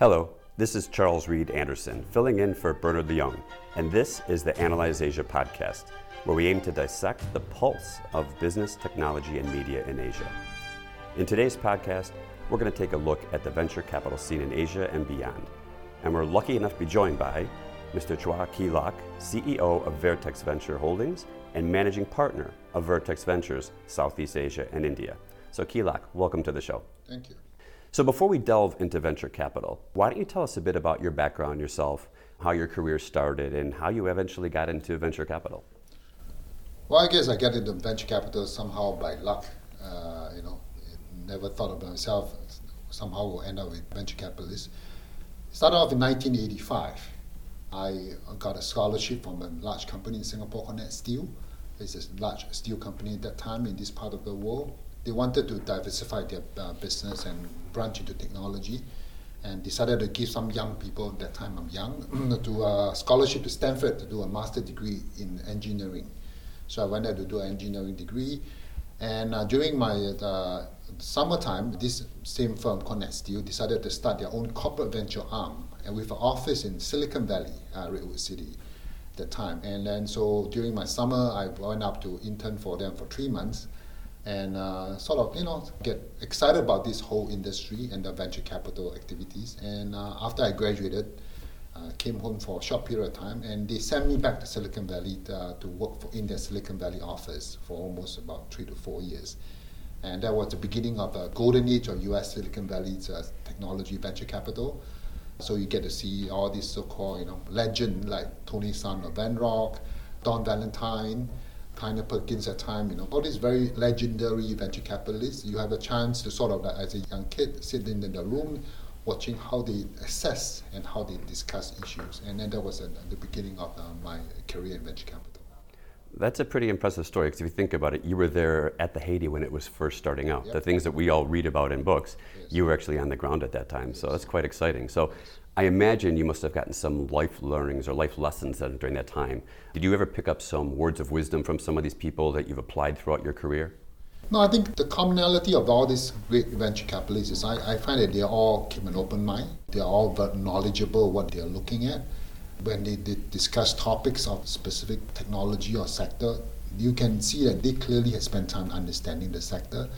Hello, this is Charles Reed Anderson, filling in for Bernard Leung, and this is the Analyze Asia podcast, where we aim to dissect the pulse of business, technology, and media in Asia. In today's podcast, we're going to take a look at the venture capital scene in Asia and beyond. And we're lucky enough to be joined by Mr. Chua Kee Lock, CEO of Vertex Venture Holdings and managing partner of Vertex Ventures, Southeast Asia and India. So, Kee Lock, welcome to the show. Thank you. So, before we delve into venture capital, why don't you tell us a bit about your background, yourself, how your career started, and how you eventually got into venture capital? Well, I guess I got into venture capital somehow by luck. Uh, you know, never thought of myself somehow will end up with venture capitalist. Started off in 1985. I got a scholarship from a large company in Singapore called NatSteel. It's a large steel company at that time in this part of the world they wanted to diversify their uh, business and branch into technology and decided to give some young people, at that time I'm young, to a scholarship to Stanford to do a master degree in engineering. So I went there to do an engineering degree. And uh, during my uh, summertime, this same firm, NatSteel, decided to start their own corporate venture arm and with an office in Silicon Valley, uh, Redwood City, at that time. And then so during my summer, I went up to intern for them for three months and uh, sort of you know get excited about this whole industry and the venture capital activities. And uh, after I graduated, uh, came home for a short period of time, and they sent me back to Silicon Valley to, uh, to work for, in their Silicon Valley office for almost about three to four years. And that was the beginning of a golden age of U.S. Silicon Valley's uh, technology venture capital. So you get to see all these so-called you know legends like Tony Hsiung of Venrock, Don Valentine. Kleiner Perkins at time, you know, all these very legendary venture capitalists, you have a chance to sort of, as a young kid, sit in the room watching how they assess and how they discuss issues. And then that was uh, the beginning of uh, my career in venture capital. That's a pretty impressive story because if you think about it, you were there at the heyday when it was first starting out. Yep. The things that we all read about in books, yes. you were actually on the ground at that time. Yes. So that's quite exciting. So I imagine you must have gotten some life learnings or life lessons during that time. Did you ever pick up some words of wisdom from some of these people that you've applied throughout your career? No, I think the commonality of all these great venture capitalists is I, I find that they all keep an open mind. They're all knowledgeable what they're looking at. When they, they discuss topics of specific technology or sector, you can see that they clearly have spent time understanding the sector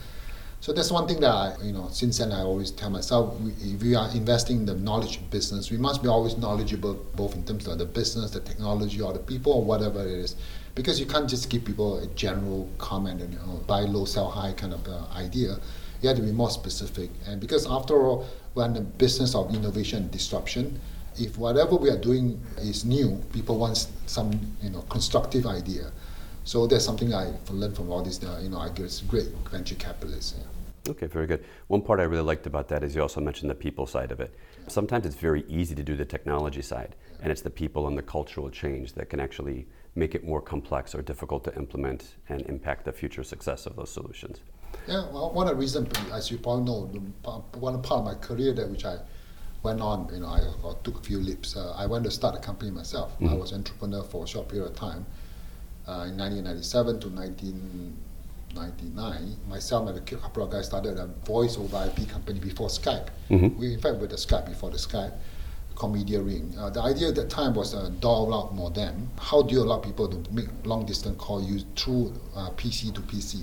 so that's one thing that I, you know, since then I always tell myself, if we are investing in the knowledge business, we must be always knowledgeable, both in terms of the business, the technology, or the people, or whatever it is, because you can't just give people a general comment and you know, buy low, sell high kind of uh, idea. You have to be more specific, and because after all, we're in the business of innovation and disruption. If whatever we are doing is new, people want some, you know, constructive idea. So that's something I learned from all these, uh, you know, I guess, great venture capitalists. Yeah. Okay, very good. One part I really liked about that is you also mentioned the people side of it. Sometimes it's very easy to do the technology side, and it's the people and the cultural change that can actually make it more complex or difficult to implement and impact the future success of those solutions. Yeah, well, one of the reasons, as you probably know, one part of my career that which I went on, you know, I, I took a few leaps. Uh, I went to start a company myself. Mm-hmm. I was entrepreneur for a short period of time uh, in 1997 to 1999, myself and a couple of guys started a voice over IP company before Skype. Mm-hmm. We, in fact, with the Skype, before the Skype, called MediaRing. Uh, the idea at that time was a dial-out modem. How do you allow people to make long-distance call use through uh, PC to PC?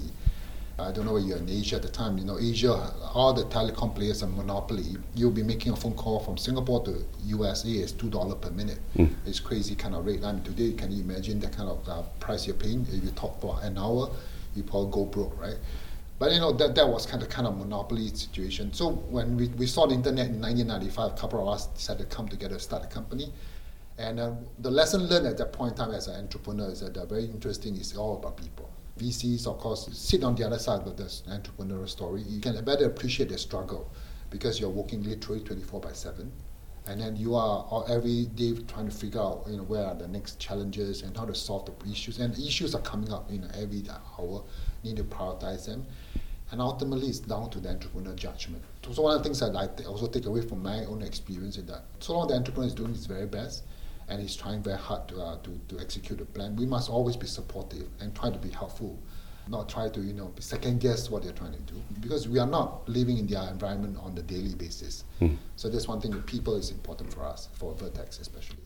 I don't know where you're in Asia at the time. You know, Asia, all the telecom players are monopoly. You'll be making a phone call from Singapore to USA is two dollar per minute. Mm. It's crazy kind of rate. I mean, today, can you imagine the kind of uh, price you're paying? If you talk for an hour, you probably go broke, right? But you know that that was kind of kind of monopoly situation. So when we, we saw the internet in 1995, a couple of us decided to come together, start a company. And uh, the lesson learned at that point in time as an entrepreneur is that very interesting is all about people. VCs, of course, sit on the other side of this entrepreneurial story. You can better appreciate their struggle because you're working literally 24 by 7. And then you are every day trying to figure out, you know, where are the next challenges and how to solve the issues. And issues are coming up, you know, every hour. Need to prioritize them. And ultimately, it's down to the entrepreneur judgment. So one of the things that I also take away from my own experience is that so long the entrepreneur is doing his very best, and he's trying very hard to, uh, to, to execute the plan. We must always be supportive and try to be helpful. Not try to you know second guess what they're trying to do because we are not living in their environment on the daily basis. Hmm. So that's one thing. The people is important for us, for Vertex especially.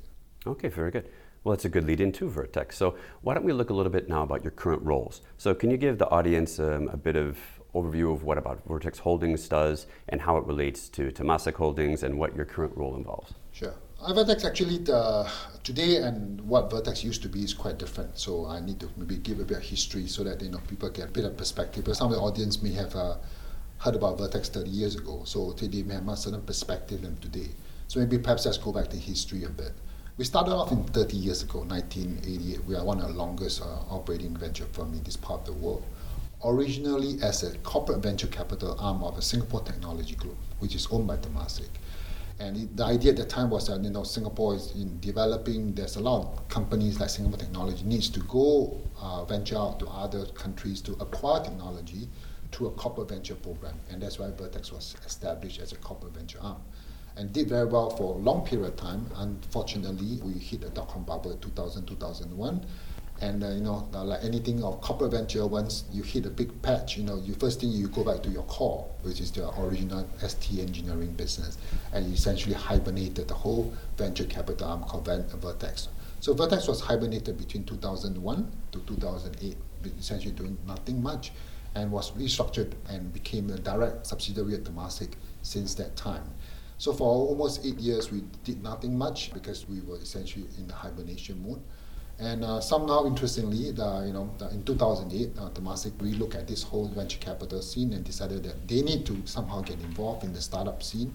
Okay, very good. Well, that's a good lead into Vertex. So why don't we look a little bit now about your current roles? So can you give the audience um, a bit of overview of what about Vertex Holdings does and how it relates to Temasek Holdings and what your current role involves? Sure. Uh, Vertex actually uh, today and what Vertex used to be is quite different. So I need to maybe give a bit of history so that you know people get a bit of perspective. But some of the audience may have uh, heard about Vertex 30 years ago, so today may have a certain perspective than today. So maybe perhaps let's go back to history a bit. We started off in 30 years ago, 1988. We are one of the longest uh, operating venture firm in this part of the world. Originally as a corporate venture capital arm of a Singapore Technology Group, which is owned by Temasek. And it, the idea at the time was that you know Singapore is in developing. There's a lot of companies like Singapore Technology needs to go uh, venture out to other countries to acquire technology through a corporate venture program, and that's why Vertex was established as a corporate venture arm, and did very well for a long period of time. Unfortunately, we hit the dot com bubble in 2000 2001 and uh, you know, uh, like anything of corporate venture, once you hit a big patch, you know, you first thing you go back to your core, which is the original ST engineering business, and you essentially hibernated the whole venture capital arm called Vertex. So Vertex was hibernated between 2001 to 2008, essentially doing nothing much, and was restructured and became a direct subsidiary of Temasek since that time. So for almost eight years, we did nothing much because we were essentially in the hibernation mode. And uh, somehow, interestingly, the, you know, the, in 2008, uh, Temasek relooked at this whole venture capital scene and decided that they need to somehow get involved in the startup scene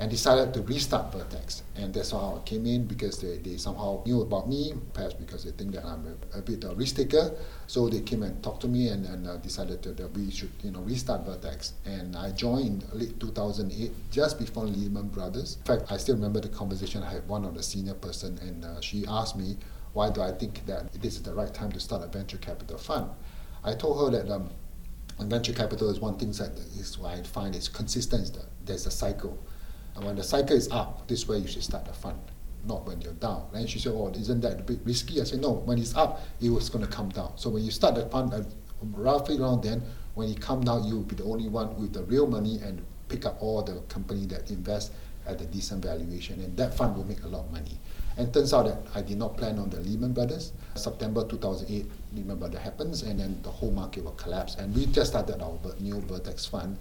and decided to restart Vertex. And that's how I came in because they, they somehow knew about me, perhaps because they think that I'm a, a bit a risk taker. So they came and talked to me and, and uh, decided to, that we should you know restart Vertex. And I joined late 2008, just before Lehman Brothers. In fact, I still remember the conversation I had one of the senior person, and uh, she asked me why do I think that this is the right time to start a venture capital fund? I told her that um, venture capital is one thing that is why I find it's consistent. There's a cycle. And when the cycle is up, this way you should start a fund, not when you're down. And she said, oh, isn't that a bit risky? I said, no, when it's up, it was going to come down. So when you start the fund, uh, roughly around then, when it come down, you will be the only one with the real money and pick up all the company that invest at a decent valuation. And that fund will make a lot of money. And turns out that I did not plan on the Lehman Brothers. September 2008, Lehman Brothers happens, and then the whole market will collapse. And we just started our new Vertex fund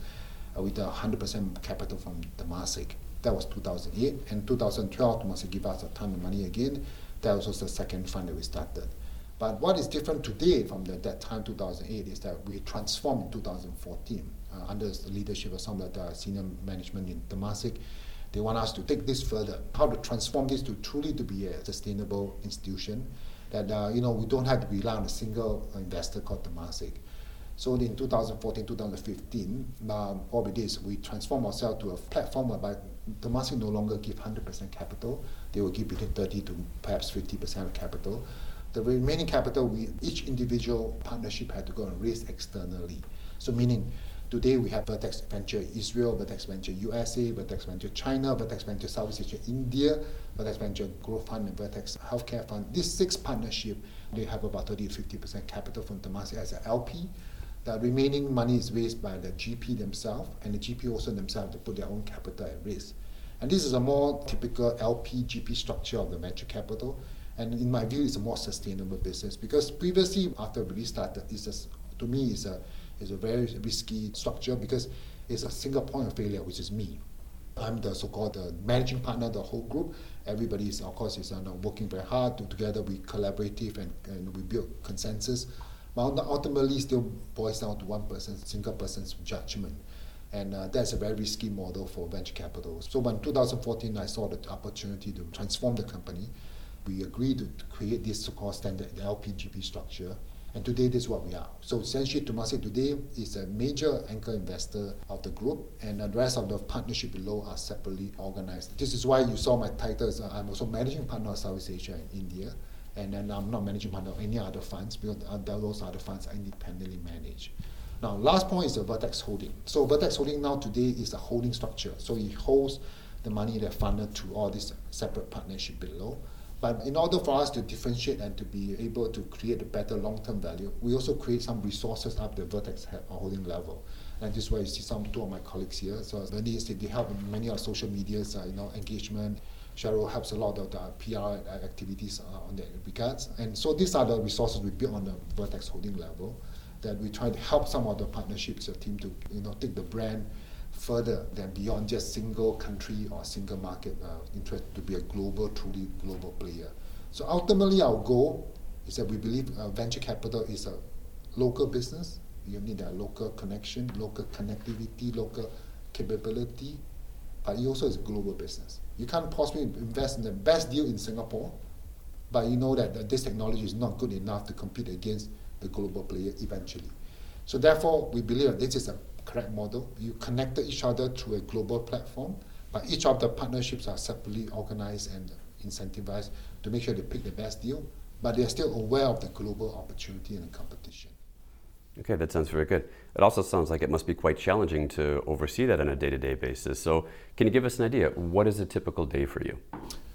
uh, with 100% capital from Temasek. That was 2008. And 2012, Temasek gave us a ton of money again. That was also the second fund that we started. But what is different today from the, that time, 2008, is that we transformed in 2014 uh, under the leadership of some of the senior management in Temasek they want us to take this further, how to transform this to truly to be a sustainable institution. That uh, you know we don't have to rely on a single investor called Temasek. So in 2014, 2015, um, what we did is we transformed ourselves to a platform whereby Temasek no longer give 100% capital. They will give between 30 to perhaps 50% of capital. The remaining capital, we, each individual partnership had to go and raise externally. So meaning Today we have Vertex Venture Israel, Vertex Venture USA, Vertex Venture China, Vertex Venture Southeast Asia India, Vertex Venture Growth Fund, and Vertex Healthcare Fund. These six partnerships, they have about 30 to 50% capital from Temasek as an LP. The remaining money is raised by the GP themselves, and the GP also themselves to put their own capital at risk. And this is a more typical LP GP structure of the venture capital. And in my view, it's a more sustainable business because previously, after we restarted, it's just, to me, it's a is a very risky structure because it's a single point of failure, which is me. I'm the so-called the managing partner of the whole group. Everybody is, of course, is uh, working very hard. Together, we collaborative and, and we build consensus. But ultimately, still boils down to one person, single person's judgment. And uh, that's a very risky model for venture capital. So when 2014, I saw the opportunity to transform the company. We agreed to create this so-called standard LPGP structure and today, this is what we are. So essentially, Temasek today is a major anchor investor of the group, and the rest of the partnership below are separately organized. This is why you saw my titles. Uh, I'm also managing partner of Southeast Asia and India, and then I'm not managing partner of any other funds because those other funds are independently managed. Now, last point is the Vertex Holding. So Vertex Holding now today is a holding structure. So it holds the money that funded to all these separate partnership below. But in order for us to differentiate and to be able to create a better long-term value, we also create some resources up the Vertex holding level. And this is why you see some two of my colleagues here. So many they help many of social medias, uh, you know, engagement. Cheryl helps a lot of the PR activities uh, on that regards. And so these are the resources we build on the Vertex holding level that we try to help some of the partnerships, the team to you know take the brand further than beyond just single country or single market uh, interest to be a global, truly global player. So ultimately, our goal is that we believe uh, venture capital is a local business. You need a local connection, local connectivity, local capability, but it also is a global business. You can't possibly invest in the best deal in Singapore, but you know that, that this technology is not good enough to compete against the global player eventually. So therefore, we believe that this is a correct model. You connected each other through a global platform, but each of the partnerships are separately organized and incentivized to make sure they pick the best deal, but they are still aware of the global opportunity and competition. Okay, that sounds very good. It also sounds like it must be quite challenging to oversee that on a day to day basis. So, can you give us an idea? What is a typical day for you?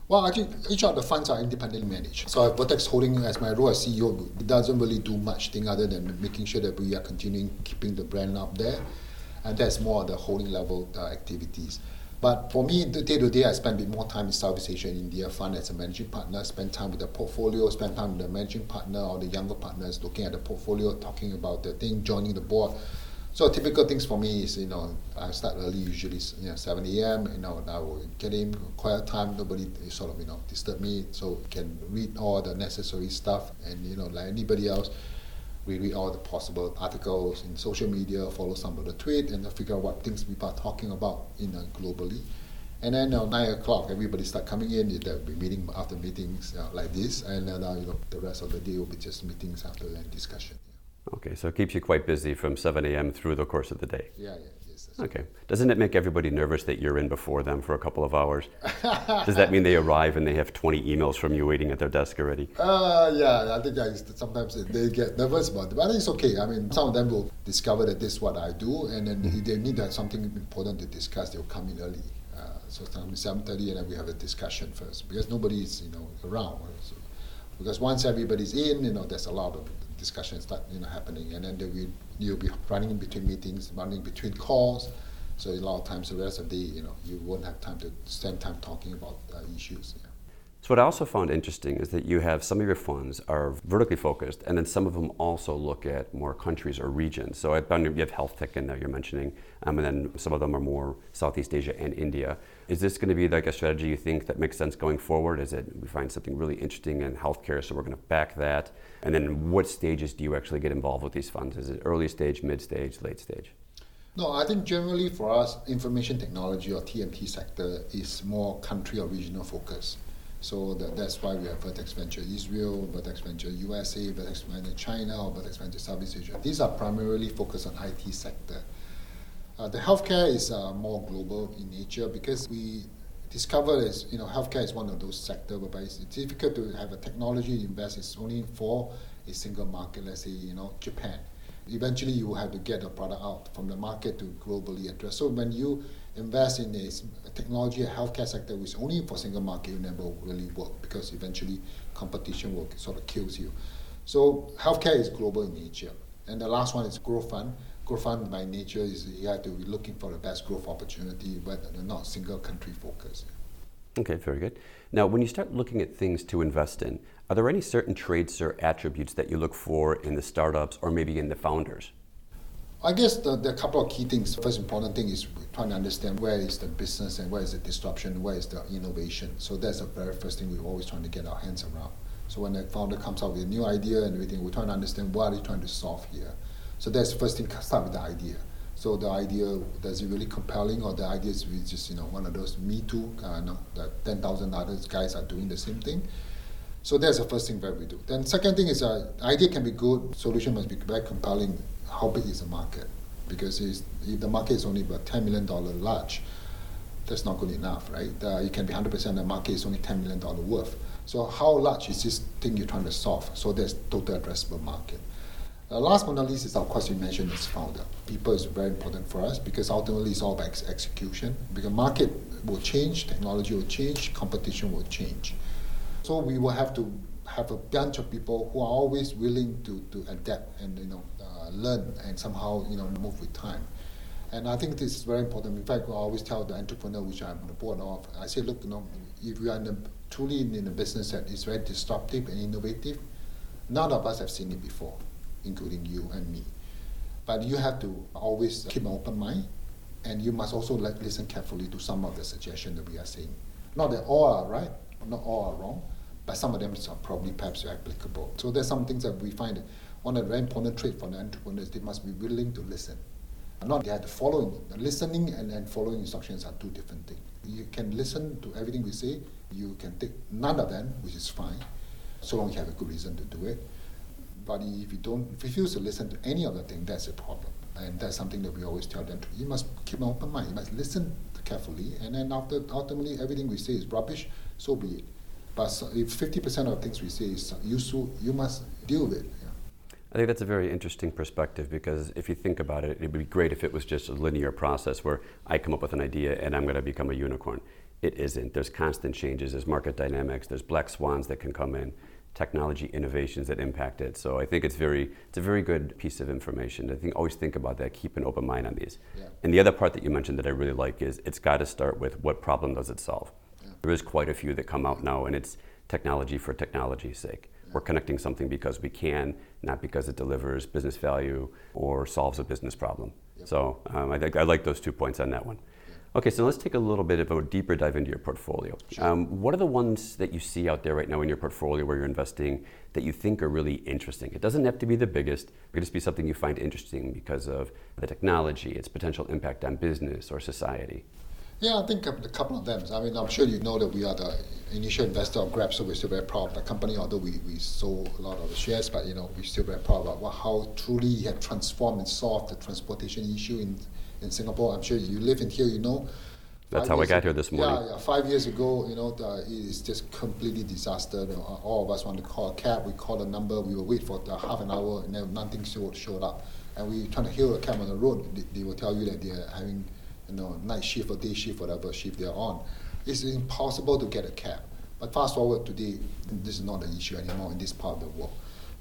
Well, actually, each of the funds are independently managed. So, Vertex Holding, as my role as CEO, doesn't really do much thing other than making sure that we are continuing keeping the brand up there, and that's more the holding level uh, activities. But for me, day to day, I spend a bit more time in Southeast Asia and India fund as a managing partner, spend time with the portfolio, spend time with the managing partner or the younger partners, looking at the portfolio, talking about the thing, joining the board. So typical things for me is, you know, I start early, usually, you know, 7 a.m., you know, I will get in, quiet time, nobody sort of, you know, disturb me, so can read all the necessary stuff, and, you know, like anybody else, we read all the possible articles in social media, follow some of the tweet, and figure out what things people are talking about in uh, globally. And then uh, nine o'clock, everybody start coming in. There'll be meeting after meetings uh, like this, and then uh, you know the rest of the day will be just meetings after and discussion. Okay, so it keeps you quite busy from 7 a.m. through the course of the day. Yeah, yeah. Yes, okay. Doesn't it make everybody nervous that you're in before them for a couple of hours? Does that mean they arrive and they have 20 emails from you waiting at their desk already? Uh, yeah, I think sometimes they get nervous about it, but I think it's okay. I mean, some of them will discover that this is what I do, and then mm-hmm. if they need something important to discuss, they'll come in early. Uh, so sometimes 7.30 and then we have a discussion first because nobody is, you know, around. So, because once everybody's in, you know, there's a lot of discussions start you know happening, and then you'll be running in between meetings, running between calls. So a lot of times the rest of the day, you know, you won't have time to spend time talking about uh, issues. Yeah. So what I also found interesting is that you have some of your funds are vertically focused, and then some of them also look at more countries or regions. So I found you have health tech in there you're mentioning, um, and then some of them are more Southeast Asia and India. Is this going to be like a strategy you think that makes sense going forward? Is it we find something really interesting in healthcare, so we're going to back that? And then what stages do you actually get involved with these funds? Is it early stage, mid stage, late stage? No, I think generally for us, information technology or TMT sector is more country or regional focus. So that, that's why we have Vertex Venture Israel, Vertex Venture USA, Vertex Venture China, or Vertex Venture Southeast Asia. These are primarily focused on IT sector. Uh, the healthcare is uh, more global in nature because we discovered is you know healthcare is one of those sectors whereby it's difficult to have a technology invest. It's only for a single market. Let's say you know Japan. Eventually, you will have to get the product out from the market to globally address. So when you invest in a technology, a healthcare sector which is only for single market you never really work because eventually competition will sort of kills you. So healthcare is global in nature. And the last one is growth fund. Growth fund by nature is you have to be looking for the best growth opportunity, but not single country focus. Okay, very good. Now, when you start looking at things to invest in, are there any certain traits or attributes that you look for in the startups or maybe in the founders? I guess there the, a couple of key things. First important thing is trying to understand where is the business and where is the disruption, where is the innovation. So that's the very first thing we're always trying to get our hands around. So when the founder comes out with a new idea and everything, we're trying to understand what are they trying to solve here. So that's the first thing. Start with the idea. So the idea does it really compelling, or the idea is just you know one of those Me Too, uh, no, that ten thousand other guys are doing the same thing. So that's the first thing that we do. Then second thing is uh, idea can be good, solution must be very compelling how big is the market? Because if the market is only about $10 million large, that's not good enough, right? Uh, it can be 100% the market is only $10 million worth. So how large is this thing you're trying to solve? So there's total addressable market. The last but not least is, of course, you mentioned is founder. People is very important for us because ultimately it's all about execution. Because market will change, technology will change, competition will change. So we will have to have a bunch of people who are always willing to, to adapt and you know uh, learn and somehow you know move with time. And I think this is very important. In fact, I always tell the entrepreneur, which I'm on the board of, I say, look, you know, if you are in a, truly in a business that is very disruptive and innovative, none of us have seen it before, including you and me. But you have to always keep an open mind, and you must also like, listen carefully to some of the suggestions that we are saying. Not that all are right, not all are wrong, but some of them are probably perhaps applicable. So there's some things that we find one of the very important traits for the entrepreneurs, they must be willing to listen. Not they have to follow. Listening and, and following instructions are two different things. You can listen to everything we say. You can take none of them, which is fine, so long you have a good reason to do it. But if you don't refuse to listen to any of the thing, that's a problem. And that's something that we always tell them. To, you must keep an open mind. You must listen carefully. And then after, ultimately, everything we say is rubbish, so be it. But if 50% of things we say is useful, you must deal with it. I think that's a very interesting perspective because if you think about it, it would be great if it was just a linear process where I come up with an idea and I'm going to become a unicorn. It isn't. There's constant changes, there's market dynamics, there's black swans that can come in, technology innovations that impact it. So I think it's very it's a very good piece of information. I think always think about that, keep an open mind on these. Yeah. And the other part that you mentioned that I really like is it's got to start with what problem does it solve. Yeah. There is quite a few that come out now and it's technology for technology's sake. We're connecting something because we can, not because it delivers business value or solves a business problem. Yep. So um, I, think I like those two points on that one. Okay, so let's take a little bit of a deeper dive into your portfolio. Sure. Um, what are the ones that you see out there right now in your portfolio where you're investing that you think are really interesting? It doesn't have to be the biggest, it could just be something you find interesting because of the technology, its potential impact on business or society. Yeah, I think a couple of them. I mean, I'm sure you know that we are the initial investor of Grab, so we're still very proud of the company. Although we, we sold a lot of the shares, but you know we're still very proud about how truly it had transformed and solved the transportation issue in in Singapore. I'm sure you live in here, you know. That's how I got here this morning. Yeah, yeah. Five years ago, you know, the, it's just completely disaster. All of us want to call a cab. We call a number. We will wait for half an hour, and then nothing showed, showed up. And we trying to hail a cab on the road. They, they will tell you that they are having you know, night shift or day shift, whatever shift they're on. It's impossible to get a cab. But fast forward today, this is not an issue anymore in this part of the world.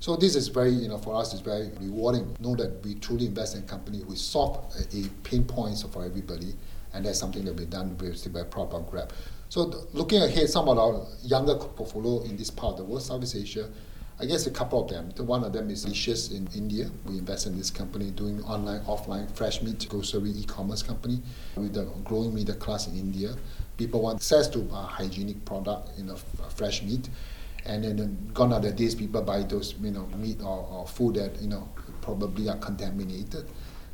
So this is very, you know, for us, it's very rewarding. Know that we truly invest in a company who solve a, uh, a pain points for everybody, and that's something that we've done. Still very proud Grab. So looking ahead, some of our younger portfolio in this part of the world, Southeast Asia, I guess a couple of them. One of them is Licious in India. We invest in this company doing online, offline, fresh meat, grocery, e-commerce company with the growing middle class in India. People want access to a hygienic product, you know, fresh meat. And then gone are the days people buy those, you know, meat or, or food that, you know, probably are contaminated.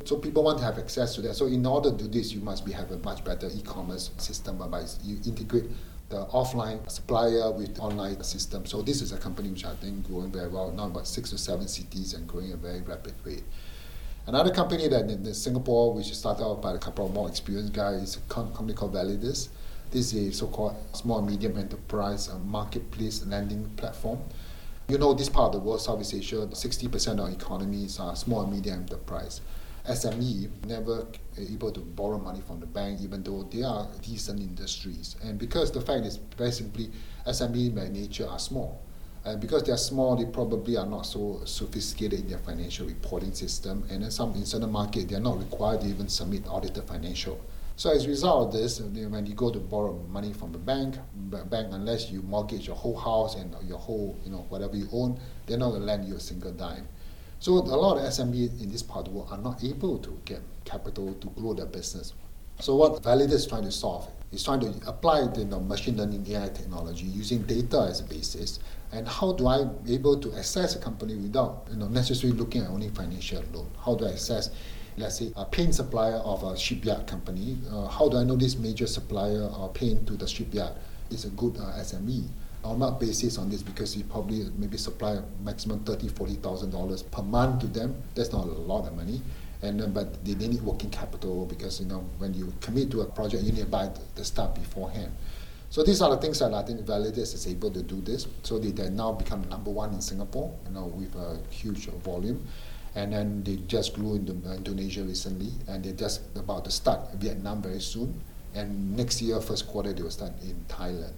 So people want to have access to that. So in order to do this, you must be have a much better e-commerce system whereby you integrate the offline supplier with online system. So this is a company which I think growing very well, now about six or seven cities and growing at a very rapid rate. Another company that in Singapore, which is started out by a couple of more experienced guys, is a company called Validus. This is a so-called small medium enterprise uh, marketplace lending platform. You know, this part of the world, Southeast Asia, 60% of economies are small and medium enterprise. SME never able to borrow money from the bank, even though they are decent industries. And because the fact is, very simply, SME by nature are small. And because they are small, they probably are not so sophisticated in their financial reporting system. And in some in certain markets, they are not required to even submit audited financial. So as a result of this, when you go to borrow money from the bank, bank unless you mortgage your whole house and your whole, you know, whatever you own, they're not going to lend you a single dime. So a lot of SMEs in this part of the world are not able to get capital to grow their business. So what Validus is trying to solve is trying to apply the you know, machine learning AI technology using data as a basis. And how do I be able to assess a company without you know, necessarily looking at only financial loan? How do I assess, let's say, a paint supplier of a shipyard company? Uh, how do I know this major supplier of paint to the shipyard is a good uh, SME? on that basis on this because you probably maybe supply maximum thirty, forty thousand dollars per month to them. That's not a lot of money. And uh, but they, they need working capital because you know when you commit to a project, you need to buy the stuff beforehand. So these are the things that I think Validus is able to do this. So they, they now become number one in Singapore, you know, with a huge volume. And then they just grew into Indonesia recently, and they're just about to start Vietnam very soon. And next year, first quarter, they will start in Thailand.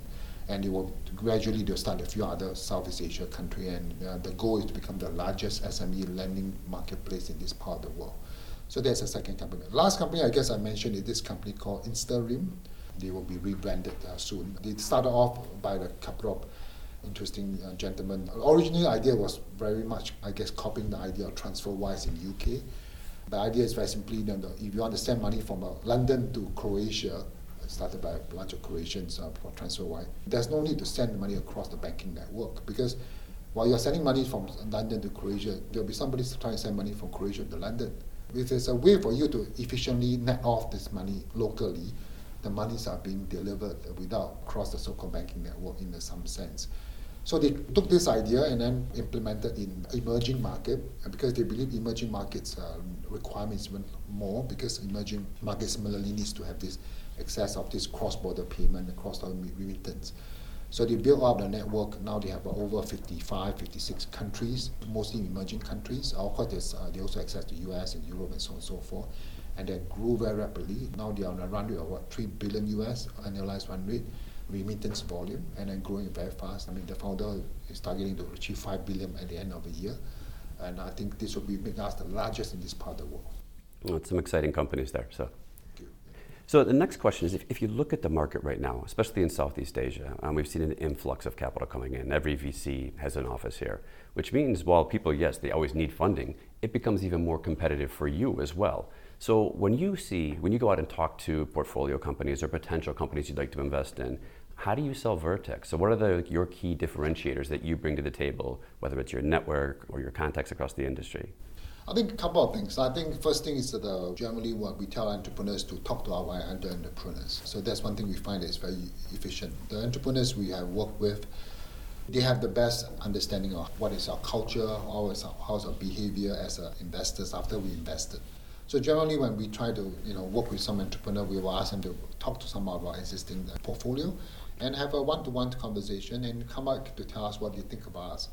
and they will gradually they'll start a few other Southeast Asia country, and uh, the goal is to become the largest SME lending marketplace in this part of the world. So that's the second company. Last company, I guess I mentioned, is this company called InstaReM. They will be rebranded uh, soon. They started off by a couple of interesting uh, gentlemen. Originally, the idea was very much, I guess, copying the idea of TransferWise in UK. The idea is very simply, you know, if you want to send money from uh, London to Croatia, started by a bunch of Croatians uh, for TransferWise. There's no need to send money across the banking network because while you're sending money from London to Croatia, there'll be somebody trying to send money from Croatia to London. If there's a way for you to efficiently net off this money locally, the monies are being delivered without cross the so-called banking network in some sense. So they took this idea and then implemented in emerging market because they believe emerging markets uh, requirements even more because emerging markets similarly needs to have this access of this cross-border payment the remittance. So they built up the network. Now they have over 55, 56 countries, mostly emerging countries. Of course, uh, they also access the US and Europe and so on and so forth. And they grew very rapidly. Now they are on a run rate of what, 3 billion US annualized run rate remittance volume and then growing very fast. I mean, the founder is targeting to achieve 5 billion at the end of the year. And I think this will be make us the largest in this part of the world. Well, some exciting companies there. So. So the next question is, if, if, you look at the market right now, especially in Southeast Asia, um, we've seen an influx of capital coming in. Every VC has an office here, which means while people, yes, they always need funding, it becomes even more competitive for you as well. So when you see, when you go out and talk to portfolio companies or potential companies you'd like to invest in, how do you sell Vertex? So what are the, your key differentiators that you bring to the table, whether it's your network or your contacts across the industry? I think a couple of things. I think first thing is that uh, generally what we tell entrepreneurs to talk to our entrepreneurs. So that's one thing we find is very efficient. The entrepreneurs we have worked with, they have the best understanding of what is our culture, how is our, how's our behavior as uh, investors after we invested. So generally, when we try to you know work with some entrepreneur, we will ask them to talk to some of our existing uh, portfolio, and have a one-to-one conversation and come back to tell us what they think about us.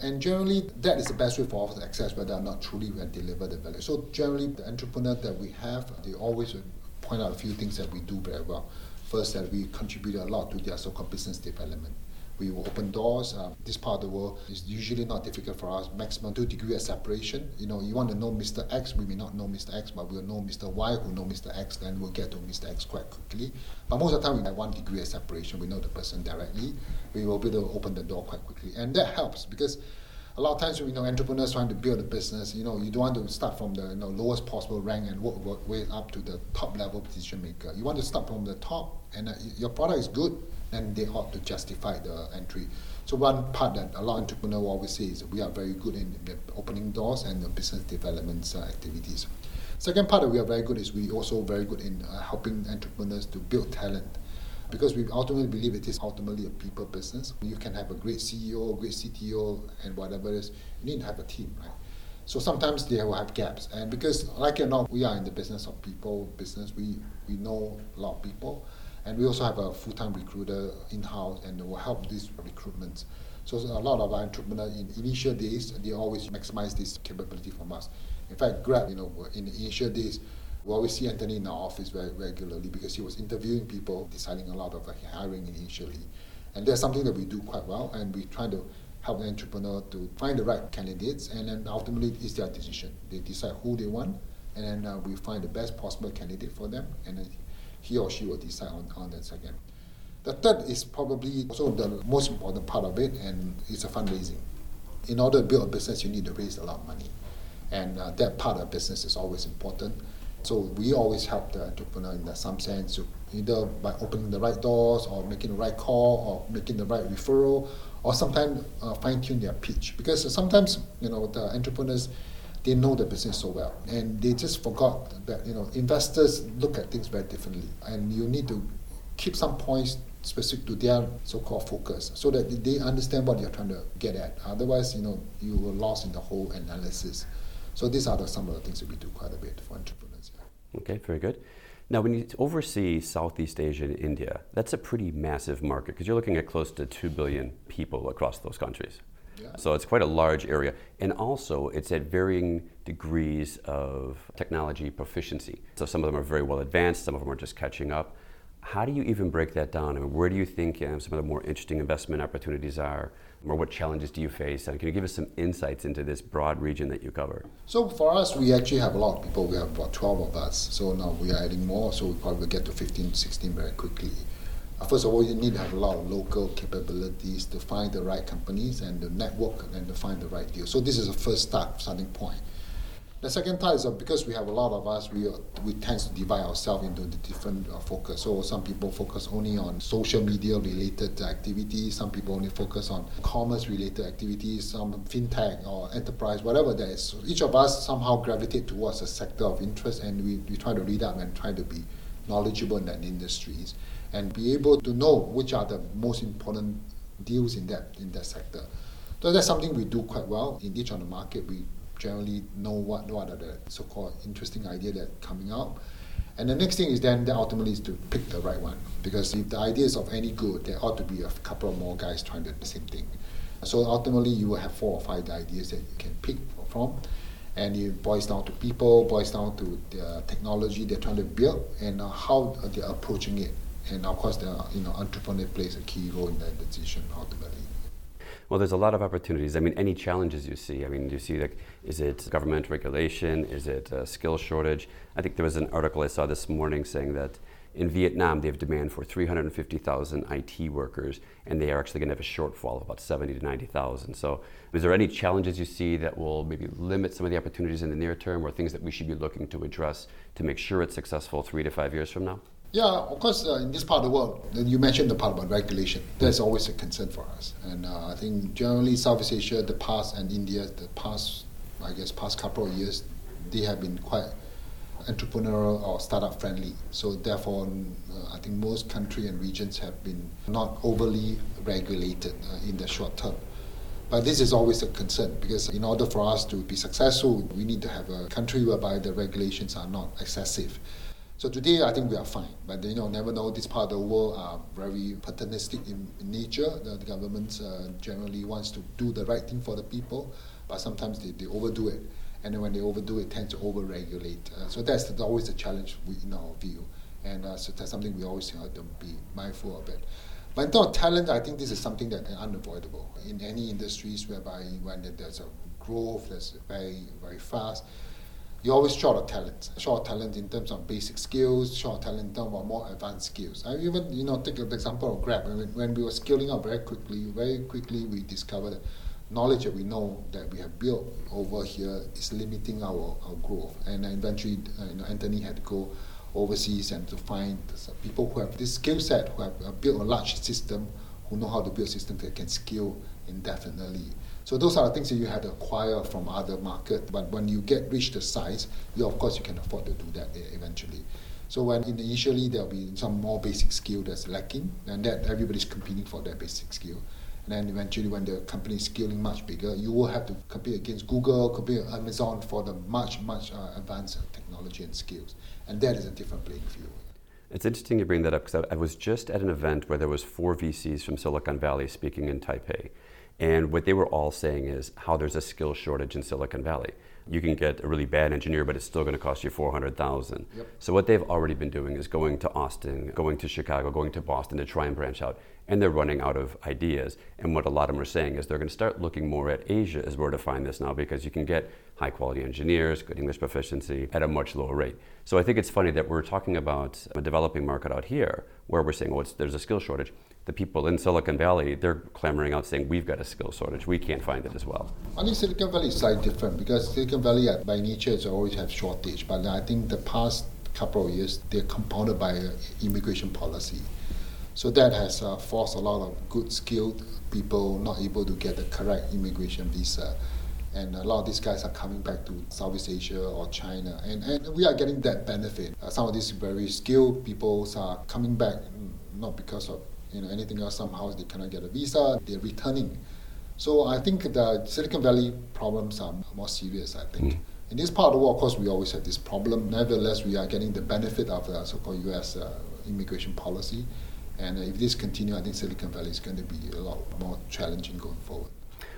And generally, that is the best way for us to access whether or not truly we deliver the value. So generally, the entrepreneur that we have, they always point out a few things that we do very well. First, that we contribute a lot to their so-called business development we will open doors. Um, this part of the world is usually not difficult for us. Maximum two degree of separation. You know, you want to know Mr. X, we may not know Mr. X, but we'll know Mr. Y who know Mr. X, then we'll get to Mr. X quite quickly. But most of the time, we have one degree of separation. We know the person directly. We will be able to open the door quite quickly, and that helps because a lot of times, you know, entrepreneurs trying to build a business, you know, you don't want to start from the you know, lowest possible rank and work, work way up to the top level decision maker. You want to start from the top, and uh, your product is good, then they ought to justify the entry. So one part that a lot of entrepreneurs always say is we are very good in opening doors and the business development uh, activities. Second part that we are very good is we also very good in uh, helping entrepreneurs to build talent because we ultimately believe it is ultimately a people business. You can have a great CEO, great CTO, and whatever it is, you need to have a team, right? So sometimes they will have gaps, and because like or not, we are in the business of people business. We we know a lot of people, and we also have a full-time recruiter in-house, and will help these recruitments. So a lot of our entrepreneurs in initial days, they always maximize this capability from us. In fact, Grab, you know, in the initial days, we always see Anthony in our office very regularly because he was interviewing people, deciding a lot of hiring initially. And that's something that we do quite well, and we try to help the entrepreneur to find the right candidates, and then ultimately it's their decision. They decide who they want, and then uh, we find the best possible candidate for them, and then he or she will decide on, on that second. The third is probably also the most important part of it, and it's a fundraising. In order to build a business, you need to raise a lot of money, and uh, that part of business is always important. So we always help the entrepreneur in some sense, either by opening the right doors or making the right call or making the right referral or sometimes uh, fine tune their pitch because sometimes you know the entrepreneurs they know the business so well. And they just forgot that you know investors look at things very differently. And you need to keep some points specific to their so-called focus so that they understand what you're trying to get at. Otherwise you know you were lost in the whole analysis. So these are the, some of the things that we do quite a bit for entrepreneurs Okay, very good. Now, when you oversee Southeast Asia and India, that's a pretty massive market because you're looking at close to 2 billion people across those countries. Yeah. So it's quite a large area. And also, it's at varying degrees of technology proficiency. So some of them are very well advanced, some of them are just catching up. How do you even break that down? I mean, where do you think um, some of the more interesting investment opportunities are? Or what challenges do you face? And can you give us some insights into this broad region that you cover? So for us, we actually have a lot of people. We have about 12 of us. So now we are adding more. So we probably get to 15, 16 very quickly. Uh, first of all, you need to have a lot of local capabilities to find the right companies and the network and to find the right deal. So this is a first start, starting point. The second part is uh, because we have a lot of us, we, uh, we tend to divide ourselves into the different uh, focus. So some people focus only on social media related activities, some people only focus on commerce related activities, some fintech or enterprise, whatever that is. So each of us somehow gravitate towards a sector of interest and we, we try to read up and try to be knowledgeable in that industries and be able to know which are the most important deals in that in that sector. So that's something we do quite well in each of the market. We generally know what, what are the so-called interesting idea that coming out. And the next thing is then ultimately is to pick the right one. Because if the idea is of any good, there ought to be a couple of more guys trying to do the same thing. So ultimately you will have four or five ideas that you can pick from. And it boils down to people, boils down to the technology they're trying to build and how they're approaching it. And of course, the you know entrepreneur plays a key role in that decision ultimately. Well, there's a lot of opportunities. I mean, any challenges you see? I mean, do you see like, is it government regulation? Is it a skill shortage? I think there was an article I saw this morning saying that in Vietnam they have demand for 350,000 IT workers, and they are actually going to have a shortfall of about 70 to 90,000. So, is there any challenges you see that will maybe limit some of the opportunities in the near term, or things that we should be looking to address to make sure it's successful three to five years from now? Yeah, of course, uh, in this part of the world, you mentioned the part about regulation. That's always a concern for us. And uh, I think generally Southeast Asia, the past, and India, the past, I guess, past couple of years, they have been quite entrepreneurial or startup friendly. So therefore, uh, I think most country and regions have been not overly regulated uh, in the short term. But this is always a concern because in order for us to be successful, we need to have a country whereby the regulations are not excessive. So today, I think we are fine. But you know, never know. This part of the world are very paternalistic in, in nature. The, the government uh, generally wants to do the right thing for the people, but sometimes they, they overdo it. And when they overdo it, tend to overregulate. Uh, so that's always a challenge we, in our view. And uh, so that's something we always have to be mindful of it. But in terms of talent, I think this is something that is unavoidable in any industries whereby when there's a growth that's very, very fast, you're always short of talent. Short of talent in terms of basic skills, short of talent in terms of more advanced skills. I even, you know, take the example of Grab. When, when we were scaling up very quickly, very quickly we discovered knowledge that we know that we have built over here is limiting our, our growth. And eventually, uh, you know, Anthony had to go overseas and to find people who have this skill set, who have built a large system, who know how to build systems that can scale indefinitely. So those are things that you had to acquire from other market. But when you get reach the size, you of course you can afford to do that eventually. So when initially there'll be some more basic skill that's lacking, and that everybody's competing for that basic skill. And then eventually, when the company is scaling much bigger, you will have to compete against Google, compete Amazon for the much, much uh, advanced technology and skills. And that is a different playing field. It's interesting you bring that up because I was just at an event where there was four VCs from Silicon Valley speaking in Taipei. And what they were all saying is how there's a skill shortage in Silicon Valley. You can get a really bad engineer, but it's still going to cost you 400,000. Yep. So what they've already been doing is going to Austin, going to Chicago, going to Boston to try and branch out. And they're running out of ideas. And what a lot of them are saying is they're going to start looking more at Asia as where to find this now because you can get high quality engineers, good English proficiency at a much lower rate. So I think it's funny that we're talking about a developing market out here where we're saying, well, there's a skill shortage the people in Silicon Valley, they're clamoring out saying, we've got a skill shortage, we can't find it as well. I think Silicon Valley is slightly different because Silicon Valley, uh, by nature, has always have shortage. But I think the past couple of years, they're compounded by uh, immigration policy. So that has uh, forced a lot of good, skilled people not able to get the correct immigration visa. And a lot of these guys are coming back to Southeast Asia or China. And, and we are getting that benefit. Uh, some of these very skilled people are coming back mm, not because of you know anything else somehow they cannot get a visa they're returning. So i think the silicon valley problems are more serious i think. Mm. in this part of the world of course we always have this problem. Nevertheless we are getting the benefit of the so-called us uh, immigration policy. And if this continues i think silicon valley is going to be a lot more challenging going forward.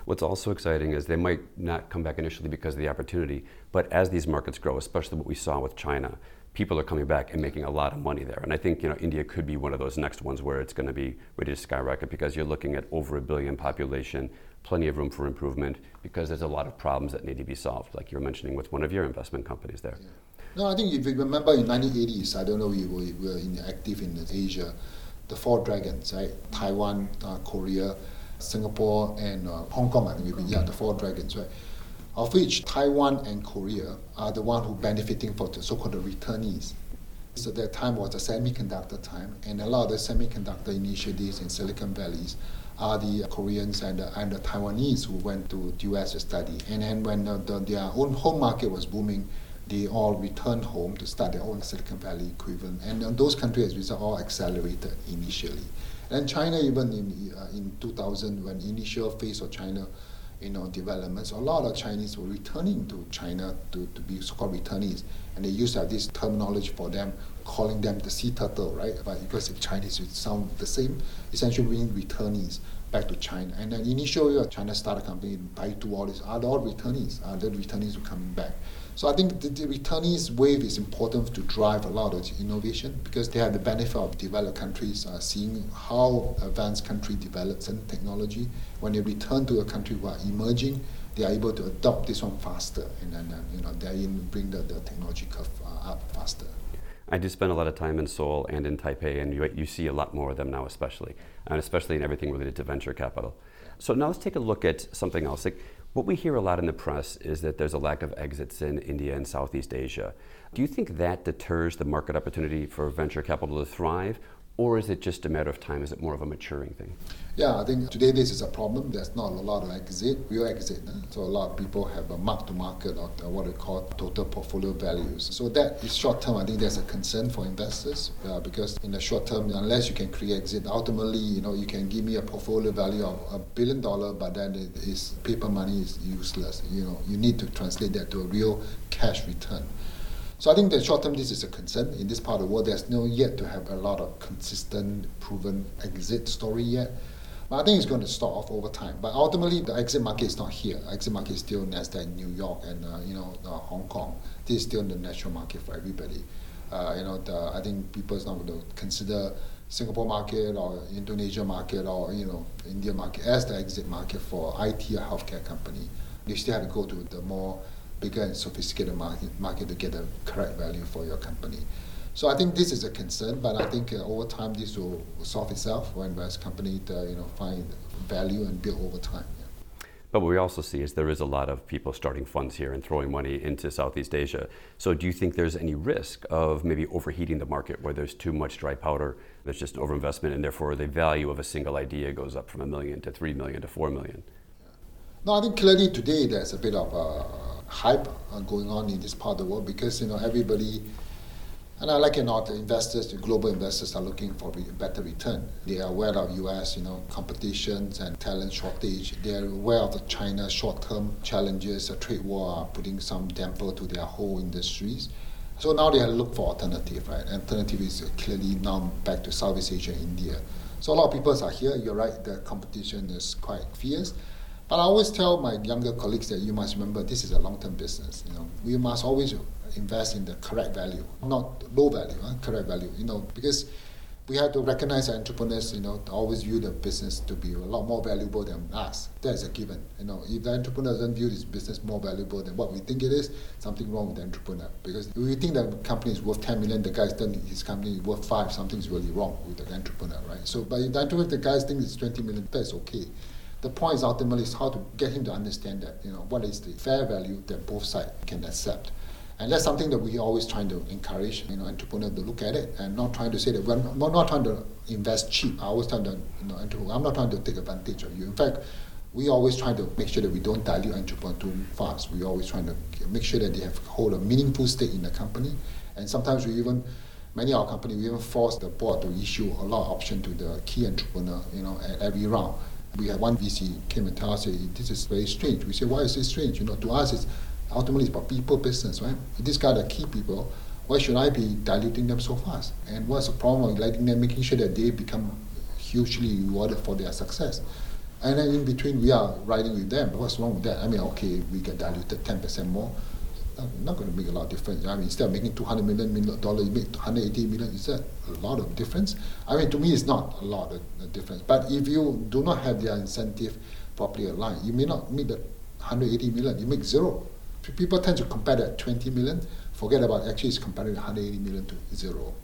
What's also exciting is they might not come back initially because of the opportunity, but as these markets grow, especially what we saw with China, people are coming back and making a lot of money there. And I think you know India could be one of those next ones where it's going to be ready to skyrocket because you're looking at over a billion population, plenty of room for improvement because there's a lot of problems that need to be solved, like you were mentioning with one of your investment companies there. Yeah. No, I think if you remember in 1980s, I don't know, we were, we were in, active in Asia, the four dragons, right? Taiwan, uh, Korea, Singapore, and uh, Hong Kong, I think yeah, the four dragons, right? Of which Taiwan and Korea are the one who benefiting for the so-called returnees. So that time was a semiconductor time, and a lot of the semiconductor initiatives in Silicon Valleys are the Koreans and the, and the Taiwanese who went to the US to study. And then when the, the, their own home market was booming, they all returned home to start their own Silicon Valley equivalent. And uh, those countries, as all accelerated initially. And China, even in, uh, in 2000, when initial phase of China you know, developments, a lot of Chinese were returning to China to, to be so-called returnees. And they used to have this terminology for them, calling them the sea turtle, right? But because in Chinese it sound the same, essentially meaning returnees back to China. And then initially, uh, China started company, Baidu, all these, all returnees. Are the returnees were coming back. So I think the, the returnees wave is important to drive a lot of innovation because they have the benefit of developed countries uh, seeing how advanced country develops and technology. When they return to a country who are emerging, they are able to adopt this one faster and then uh, you know they bring the, the technology curve uh, up faster. I do spend a lot of time in Seoul and in Taipei, and you, you see a lot more of them now, especially, and especially in everything related to venture capital. So now let's take a look at something else. Like what we hear a lot in the press is that there's a lack of exits in India and Southeast Asia. Do you think that deters the market opportunity for venture capital to thrive, or is it just a matter of time? Is it more of a maturing thing? Yeah, I think today this is a problem. There's not a lot of exit, real exit. So a lot of people have a mark to market of what we call total portfolio values. So that is short term. I think there's a concern for investors uh, because in the short term, unless you can create exit, ultimately, you know, you can give me a portfolio value of a billion dollar, but then it is paper money is useless. You know, you need to translate that to a real cash return. So I think that short term this is a concern in this part of the world. There's no yet to have a lot of consistent, proven exit story yet. But I think it's going to start off over time. But ultimately, the exit market is not here. Exit market is still Nasdaq, New York, and uh, you know uh, Hong Kong. This is still the natural market for everybody. Uh, you know, the, I think people is not going to consider Singapore market or Indonesia market or you know India market as the exit market for IT or healthcare company. You still have to go to the more bigger and sophisticated market, market to get the correct value for your company. So I think this is a concern, but I think uh, over time this will, solve itself when as companies uh, you know find value and build over time. But what we also see is there is a lot of people starting funds here and throwing money into Southeast Asia. So do you think there's any risk of maybe overheating the market where there's too much dry powder, there's just overinvestment, and therefore the value of a single idea goes up from a million to three million to four million? No, I think clearly today there's a bit of a hype going on in this part of the world because you know everybody and I like it not, the investors, global investors are looking for better return. They are aware of U.S. you know competitions and talent shortage. They are aware of the China short-term challenges. The trade war are putting some damper to their whole industries. So now they look for alternative, right? Alternative is clearly now back to Southeast Asia, India. So a lot of people are here. You're right. The competition is quite fierce. But I always tell my younger colleagues that you must remember this is a long-term business. You know, we must always invest in the correct value, not low value, huh? correct value. You know, because we have to recognize entrepreneurs, you know, always view the business to be a lot more valuable than us. That is a given. You know, if the entrepreneur doesn't view his business more valuable than what we think it is, something wrong with the entrepreneur. Because if we think that company is worth 10 million, the guy's done his company is worth five, something's really wrong with the entrepreneur, right? So, but if the entrepreneur, the guys think it's 20 million, that's okay. The point is ultimately is how to get him to understand that, you know, what is the fair value that both sides can accept. And that's something that we always trying to encourage, you know, entrepreneurs to look at it and not trying to say that we're not, we're not trying to invest cheap. I always tell them, you know, I'm not trying to take advantage of you. In fact, we always try to make sure that we don't dilute entrepreneurs too fast. We always trying to make sure that they have hold a meaningful stake in the company. And sometimes we even, many of our companies, we even force the board to issue a lot of option to the key entrepreneur, you know, at every round we had one VC came and tell us, this is very strange. We say, why is this strange? You know, to us, it's ultimately it's about people business, right? If these guys are key people, why should I be diluting them so fast? And what's the problem of letting them, making sure that they become hugely rewarded for their success? And then in between, we are riding with them. What's wrong with that? I mean, okay, we get diluted 10% more. Not, not going to make a lot of difference. I mean, instead of making 200 million dollar, you make 180 million. Is that a lot of difference? I mean, to me, it's not a lot of difference. But if you do not have their incentive properly aligned, you may not make the 180 million. You make zero. People tend to compare that 20 million, forget about actually it's comparing 180 million to zero.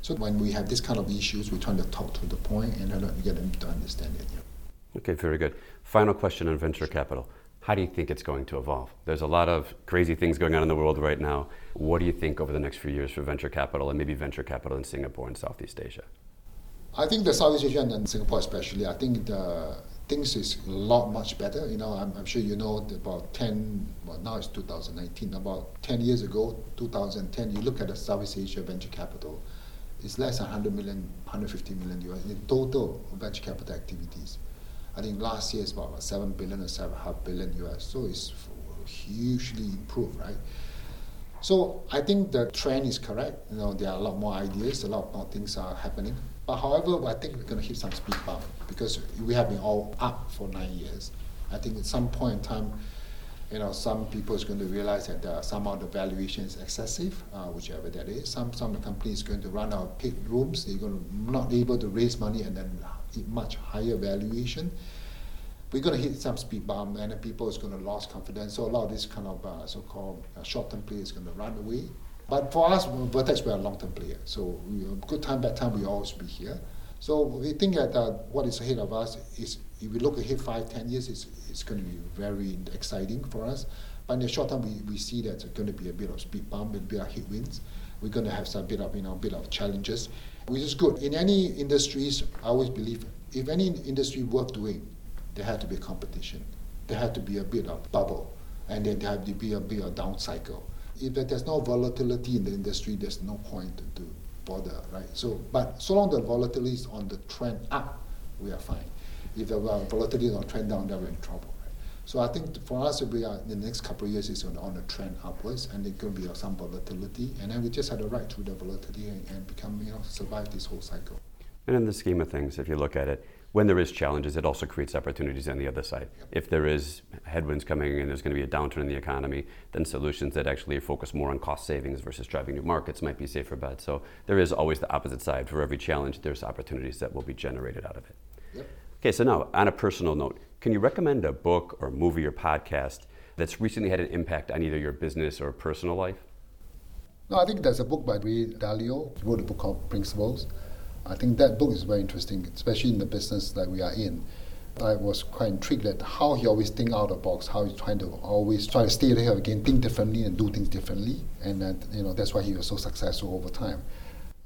So when we have this kind of issues, we're trying to talk to the point and get them to understand it. Yeah. Okay, very good. Final question on venture capital. How do you think it's going to evolve? There's a lot of crazy things going on in the world right now. What do you think over the next few years for venture capital and maybe venture capital in Singapore and Southeast Asia? I think the Southeast Asia and Singapore especially, I think the things is a lot much better. You know, I'm, I'm sure you know about 10, well now it's 2019, about 10 years ago, 2010, you look at the Southeast Asia venture capital, it's less than 100 million, 150 million US in total venture capital activities. I think last year it's about 7 billion or 7.5 billion US. So it's hugely improved, right? So I think the trend is correct. You know, there are a lot more ideas, a lot more things are happening. But however, I think we're going to hit some speed bump because we have been all up for nine years. I think at some point in time, you know, some people is going to realize that uh, somehow the valuation is excessive, uh, whichever that is. Some some companies are going to run out of paid rooms. They're going to not able to raise money and then much higher valuation. We're going to hit some speed bump, and people is going to lose confidence. So a lot of this kind of uh, so-called uh, short-term play is going to run away. But for us, Vertex, we're a long-term player. So we, good time, bad time, we always be here. So we think that uh, what is ahead of us is, if we look ahead five, ten years, it's, it's going to be very exciting for us. But in the short term, we, we see that it's going to be a bit of speed bump, and a bit of headwinds. We're going to have some bit of, you know, bit of challenges, which is good. In any industries, I always believe if any industry worth doing, there had to be competition. There had to be a bit of bubble, and then there had to be a bit of down cycle. If there's no volatility in the industry, there's no point to, bother, right? So, but so long the volatility is on the trend up, we are fine. If the volatility is on trend down, then we're in trouble. Right? So I think for us, we are in the next couple of years is on, on a trend upwards, and going to be some volatility, and then we just have to ride through the volatility and, and become, you know, survive this whole cycle. And in the scheme of things, if you look at it, when there is challenges, it also creates opportunities on the other side. If there is headwinds coming and there's going to be a downturn in the economy, then solutions that actually focus more on cost savings versus driving new markets might be safer bets. So there is always the opposite side. For every challenge, there's opportunities that will be generated out of it. Yep. Okay, so now on a personal note, can you recommend a book or movie or podcast that's recently had an impact on either your business or personal life? No, I think there's a book by Ray Dalio. He wrote a book called Principles I think that book is very interesting, especially in the business that we are in. I was quite intrigued at how he always think out of the box, how he's trying to always try to stay ahead again, think differently and do things differently, and that, you know that's why he was so successful over time.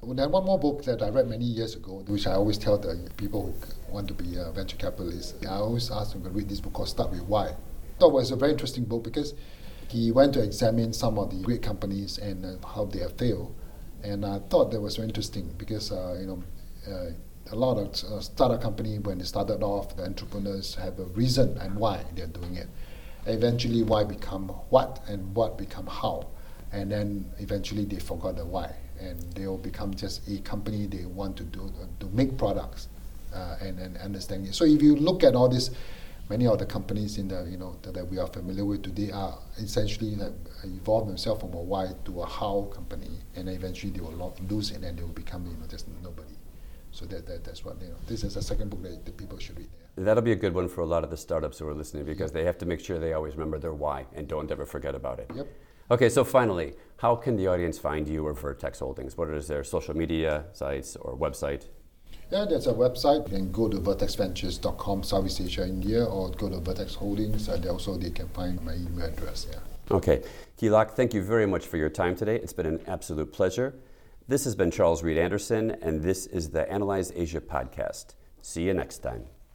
Then one more book that I read many years ago, which I always tell the people who want to be venture capitalist, I always ask them to read this book called Start with Why. It was a very interesting book because he went to examine some of the great companies and uh, how they have failed and I thought that was very interesting because uh, you know uh, a lot of uh, startup company when they started off, the entrepreneurs have a reason and why they're doing it. Eventually, why become what and what become how, and then eventually they forgot the why, and they will become just a company they want to do to make products, uh, and and understand it. So if you look at all this many of the companies in the you know that, that we are familiar with today are essentially like evolve themselves from a why to a how company, and eventually they will lose it and they will become you know just nobody. So that, that that's what you know. This is the second book that the people should read. Yeah. That'll be a good one for a lot of the startups who are listening because they have to make sure they always remember their why and don't ever forget about it. Yep. Okay, so finally, how can the audience find you or Vertex Holdings? What is their social media sites or website? Yeah, there's a website. You can go to vertexventures.com, Southeast Asia, India, or go to Vertex Holdings. And also, they can find my email address. Yeah. Okay. Lock, thank you very much for your time today. It's been an absolute pleasure. This has been Charles Reed Anderson, and this is the Analyze Asia podcast. See you next time.